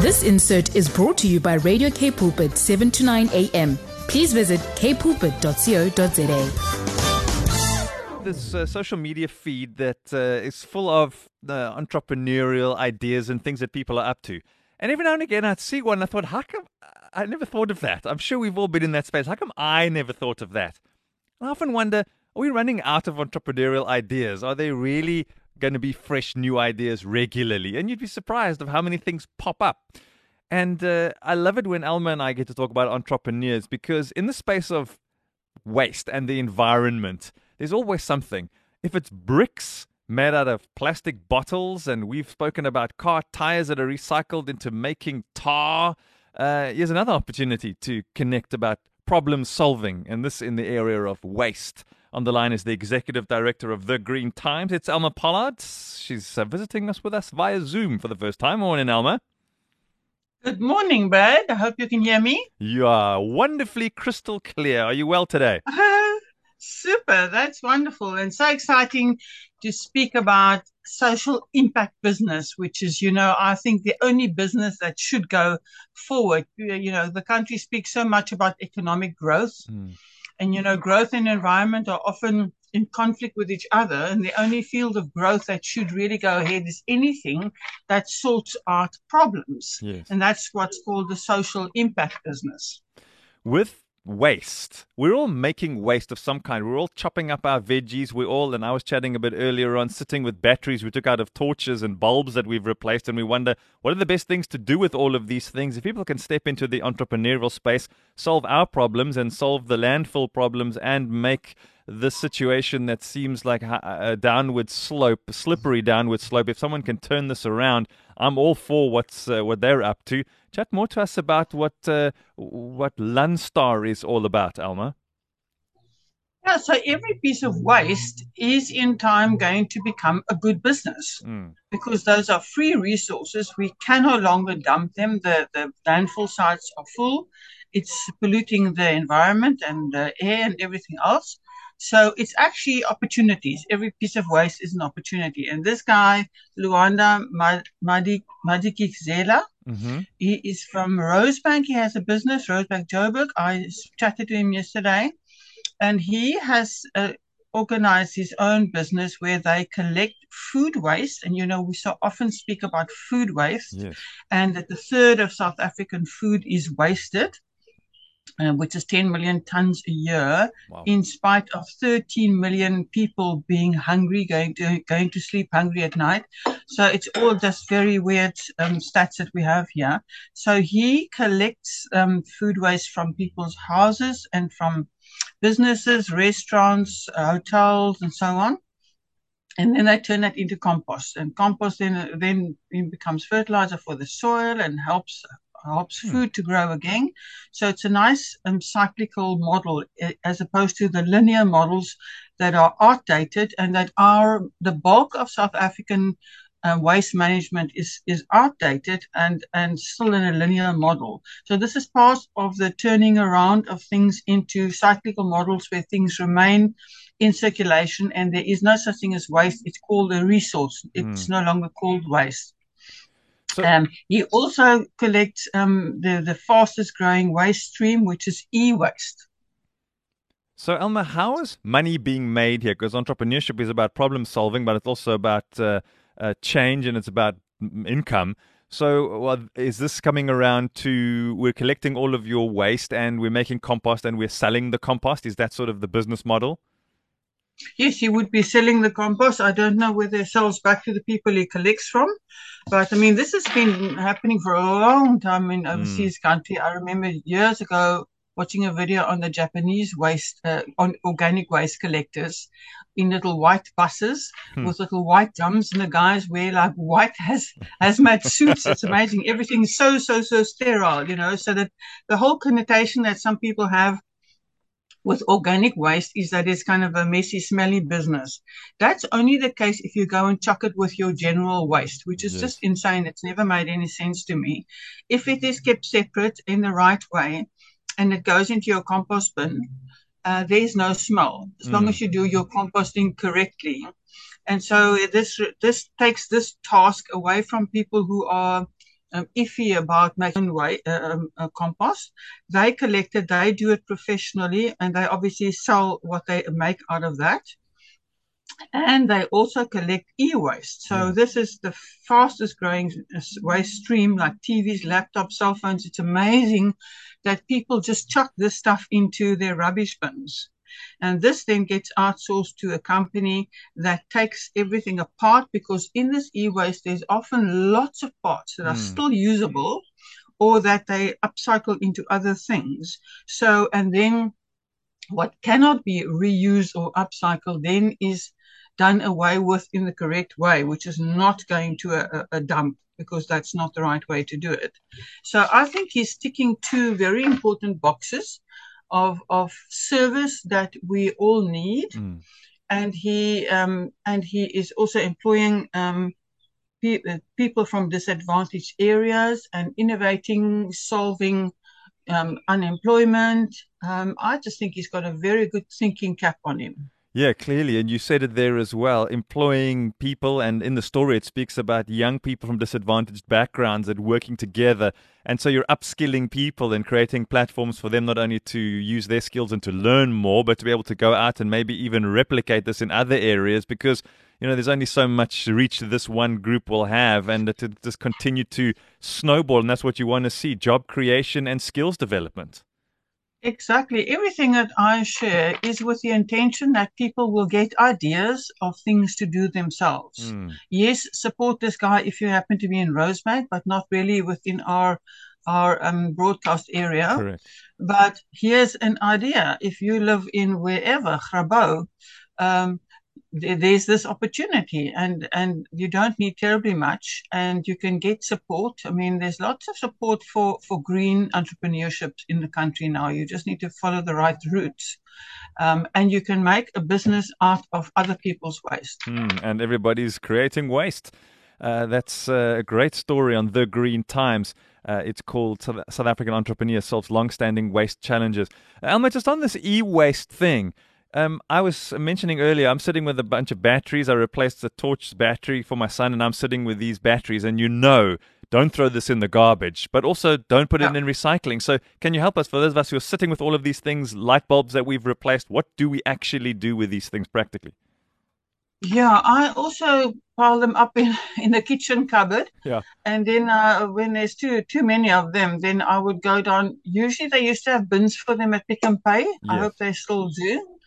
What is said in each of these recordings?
This insert is brought to you by Radio K Pulpit 7 to 9 a.m. Please visit kpulpit.co.za. This uh, social media feed that uh, is full of uh, entrepreneurial ideas and things that people are up to. And every now and again, I'd see one. And I thought, how come I never thought of that? I'm sure we've all been in that space. How come I never thought of that? I often wonder, are we running out of entrepreneurial ideas? Are they really going to be fresh new ideas regularly. And you'd be surprised of how many things pop up. And uh, I love it when Elma and I get to talk about entrepreneurs because in the space of waste and the environment, there's always something. If it's bricks made out of plastic bottles, and we've spoken about car tires that are recycled into making tar, uh, here's another opportunity to connect about problem solving, and this in the area of waste. On the line is the executive director of The Green Times. It's Elma Pollard. She's uh, visiting us with us via Zoom for the first time. Morning, Elma. Good morning, Brad. I hope you can hear me. You are wonderfully crystal clear. Are you well today? super. That's wonderful and so exciting to speak about social impact business, which is, you know, I think the only business that should go forward. You know, the country speaks so much about economic growth. Mm and, you know, growth and environment are often in conflict with each other. And the only field of growth that should really go ahead is anything that sorts out problems. Yes. And that's what's called the social impact business. With waste. We're all making waste of some kind. We're all chopping up our veggies. We're all, and I was chatting a bit earlier on, sitting with batteries we took out of torches and bulbs that we've replaced. And we wonder what are the best things to do with all of these things? If people can step into the entrepreneurial space, solve our problems and solve the landfill problems and make this situation that seems like a downward slope, a slippery downward slope, if someone can turn this around, I'm all for what's uh, what they're up to. Chat more to us about what uh, what Lundstar is all about, Elma. Yeah, so every piece of waste is in time going to become a good business mm. because those are free resources. We can no longer dump them. The, the landfill sites are full. It's polluting the environment and the air and everything else. So it's actually opportunities. Every piece of waste is an opportunity. And this guy, Luanda Madikizela, mm-hmm. he is from Rosebank. He has a business, Rosebank Joburg. I chatted to him yesterday. And he has uh, organized his own business where they collect food waste. And, you know, we so often speak about food waste yes. and that the third of South African food is wasted uh, which is 10 million tons a year, wow. in spite of 13 million people being hungry, going to going to sleep hungry at night. So it's all just very weird um, stats that we have here. So he collects um, food waste from people's houses and from businesses, restaurants, hotels, and so on. And then they turn that into compost, and compost then then becomes fertilizer for the soil and helps helps hmm. food to grow again. So it's a nice um, cyclical model eh, as opposed to the linear models that are outdated and that are the bulk of South African uh, waste management is is outdated and and still in a linear model. So this is part of the turning around of things into cyclical models where things remain in circulation and there is no such thing as waste. It's called a resource. It's mm. no longer called waste. So, um, he also collects um, the, the fastest growing waste stream, which is e waste. So, Elma, how is money being made here? Because entrepreneurship is about problem solving, but it's also about uh, uh, change and it's about income. So, well, is this coming around to we're collecting all of your waste and we're making compost and we're selling the compost? Is that sort of the business model? Yes, he would be selling the compost. I don't know whether he sells back to the people he collects from, but I mean, this has been happening for a long time in overseas mm. country. I remember years ago watching a video on the Japanese waste, uh, on organic waste collectors in little white buses hmm. with little white drums, and the guys wear like white has hazmat suits. It's amazing. Everything's so so so sterile, you know. So that the whole connotation that some people have with organic waste is that it's kind of a messy, smelly business. That's only the case if you go and chuck it with your general waste, which is yes. just insane. It's never made any sense to me. If it is kept separate in the right way and it goes into your compost bin, uh, there's no smell as mm. long as you do your composting correctly. And so this this takes this task away from people who are um, iffy about making way, uh, um, uh, compost. They collect it, they do it professionally, and they obviously sell what they make out of that. And they also collect e-waste. So Yeah. this is the fastest growing uh, waste stream, like TVs, laptops, cell phones. It's amazing that people just chuck this stuff into their rubbish bins. And this then gets outsourced to a company that takes everything apart because in this e waste, there's often lots of parts that are Mm. still usable or that they upcycle into other things. So, and then what cannot be reused or upcycled then is done away with in the correct way, which is not going to a, a, a dump because that's not the right way to do it. So I think he's ticking two very important boxes of of service that we all need, Mm. and he um, and he is also employing um, pe- uh, people from disadvantaged areas and innovating, solving um, unemployment. Um, I just think he's got a very good thinking cap on him. Yeah, clearly. And you said it there as well employing people. And in the story, it speaks about young people from disadvantaged backgrounds and working together. And so you're upskilling people and creating platforms for them not only to use their skills and to learn more, but to be able to go out and maybe even replicate this in other areas because, you know, there's only so much reach this one group will have and to just continue to snowball. And that's what you want to see job creation and skills development. Exactly. Everything that I share is with the intention that people will get ideas of things to do themselves. Mm. Yes, support this guy if you happen to be in Rosebank, but not really within our our um, broadcast area. Correct. But here's an idea: if you live in wherever Grabouw, um, there's this opportunity, and and you don't need terribly much, and you can get support. I mean, there's lots of support for for green entrepreneurship in the country now. You just need to follow the right routes, um, and you can make a business out of other people's waste. Mm, and everybody's creating waste. Uh, that's uh, a great story on The Green Times. Uh, it's called South, South African Entrepreneur Solves Long-Standing Waste Challenges. Elma just on this e-waste thing, um, I was mentioning earlier, I'm sitting with a bunch of batteries. I replaced the torch battery for my son, and I'm sitting with these batteries. And you know, don't throw this in the garbage, but also don't put it Yeah. in recycling. So, can you help us, for those of us who are sitting with all of these things, light bulbs that we've replaced, what do we actually do with these things practically? Yeah, I also pile them up in in the kitchen cupboard. Yeah. And then uh, when there's too too many of them, then I would go down. Usually they used to have bins for them at Pick n Pay. I hope they still do.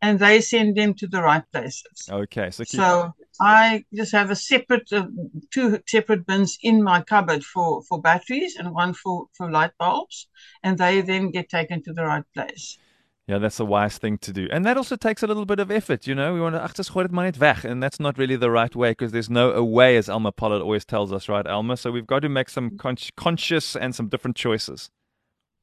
And they send them to the right places. Okay, so keep, So I just have a separate uh, two separate bins in my cupboard for for batteries and one for for light bulbs, and they then get taken to the right place. Yeah, that's a wise thing to do. And that also takes a little bit of effort, you know. We want to, ach, just gooi dit maar net weg. And that's not really the right way because there's no a way, as Elma Pollard always tells us, right, Elma? So we've got to make some con- conscious and some different choices.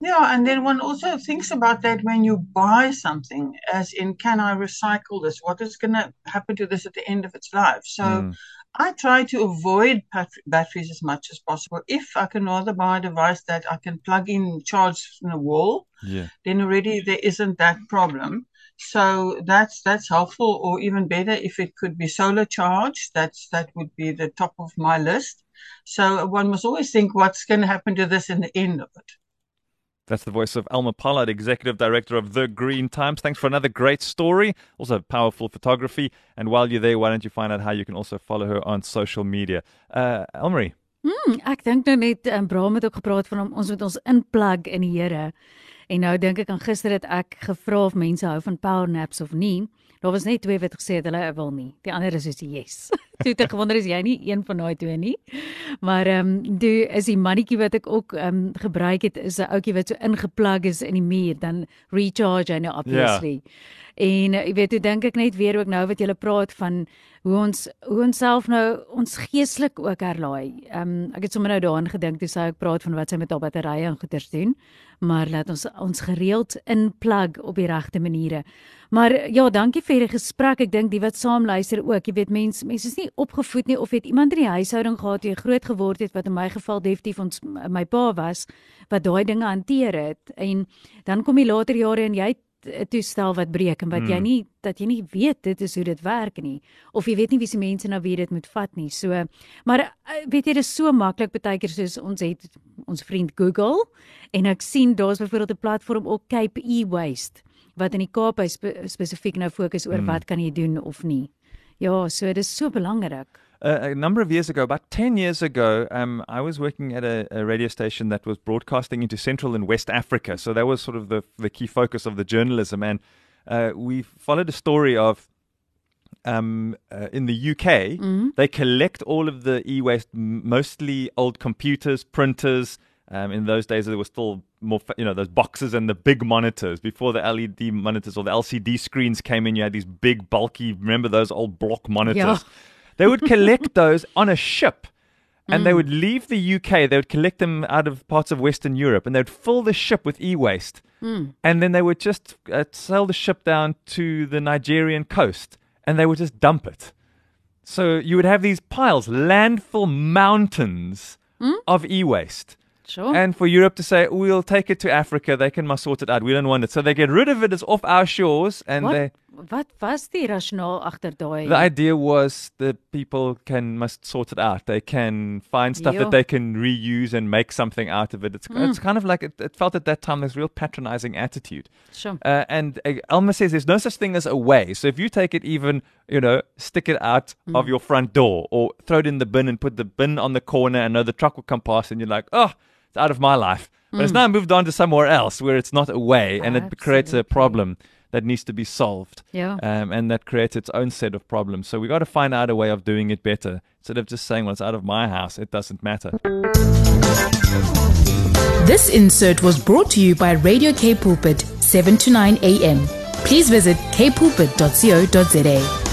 Yeah, and then one also thinks about that when you buy something, as in, can I recycle this? What is going to happen to this at the end of its life? So Mm. I try to avoid pat- batteries as much as possible. If I can rather buy a device that I can plug in, charge in the wall, Yeah. then already there isn't that problem. So that's that's helpful, or even better, if it could be solar charged, that's that would be the top of my list. So one must always think what's going to happen to this in the end of it. That's the voice of Elma Pollard, Executive Director of The Green Times. Thanks for another great story. Also, powerful photography. And while you're there, why don't you find out how you can also follow her on social media? Uh, Elmarie. Hmm, ek dink nou net um, Bram het ook gepraat van hom ons moet ons inplug in die Here. En nou dink ek aan gister het ek gevra of mense hou van power naps of nie. Daar was net twee wat gesê het hulle wil nie. Die ander is soos yes. Toe het ek gewonder is jy nie een van daai twee nie. Maar ehm um, toe is die mannetjie wat ek ook ehm um, gebruik het is 'n ouetjie wat so ingeplug is in die muur dan recharge hy nou obviously. En uh, jy weet, toe dink ek net weer ook nou wat jy praat van hoe ons hoe ons self nou ons geestelik ook herlaai. Ehm um, ek het sommer nou daaraan gedink toe sy ook praat van wat sy met haar batterye en goeders doen. Maar laat ons ons gereeld inplug op die regte maniere. Maar ja, dankie vir die gesprek. Ek dink die wat saam luister ook. Jy weet mense mense is nie opgevoed nie of het iemand in die huishouding gehad wie groot geword het wat in my geval definitief ons my pa was wat daai dinge hanteer het. En dan kom jy later jare en jy 'n toestel wat breek en wat Hmm. jy nie dat jy nie weet dit is hoe dit werk nie of jy weet nie wie se mense na wie dit moet vat nie. So maar eh, weet jy dis so maklik baie keer soos ons het ons vriend Google en ek sien daar's byvoorbeeld 'n platform op Cape E-Waste wat in die Kaap hy spe, spesifiek nou fokus oor Hmm. wat kan jy doen of nie. Ja, so dis so belangrik. A number of years ago, about 10 years ago, um, I was working at a, a radio station that was broadcasting into Central and West Africa. So that was sort of the, the key focus of the journalism. And uh, we followed a story of um, uh, in the UK, they collect all of the e waste, mostly old computers, printers. Um, in those days, there were still more, you know, those boxes and the big monitors. Before the LED monitors or the LCD screens came in, you had these big, bulky, remember those old block monitors? Yeah. They would collect those on a ship. And they mm. would leave the UK, they would collect them out of parts of Western Europe, and they would fill the ship with e waste. Mm. And then they would just uh, sail the ship down to the Nigerian coast, and they would just dump it. So you would have these piles, landfill mountains mm. of e waste. Sure. And for Europe to say, we'll take it to Africa, they can sort it out. We don't want it. So they get rid of it, it's off our shores, and they. Wat was die rasionaal agter daai? The idea was that people can must sort it out. They can find stuff Yeah. that they can reuse and make something out of it. It's it's kind of like it, it felt at that time this real patronizing attitude. Sure. Uh, and uh, Elma says there's no such thing as a way. So if you take it, even you know, stick it out of your front door or throw it in the bin and put the bin on the corner, and know the truck will come past, and you're like, oh, it's out of my life. But it's now moved on to somewhere else where it's not a way, and it creates a problem that needs to be solved Ja. um, and that creates its own set of problems. So we got to find out a way of doing it better instead of just saying, "Well, it's out of my house; it doesn't matter." This insert was brought to you by Radio K Pulpit, 7 to 9 a.m. Please visit kpulpit.co.za.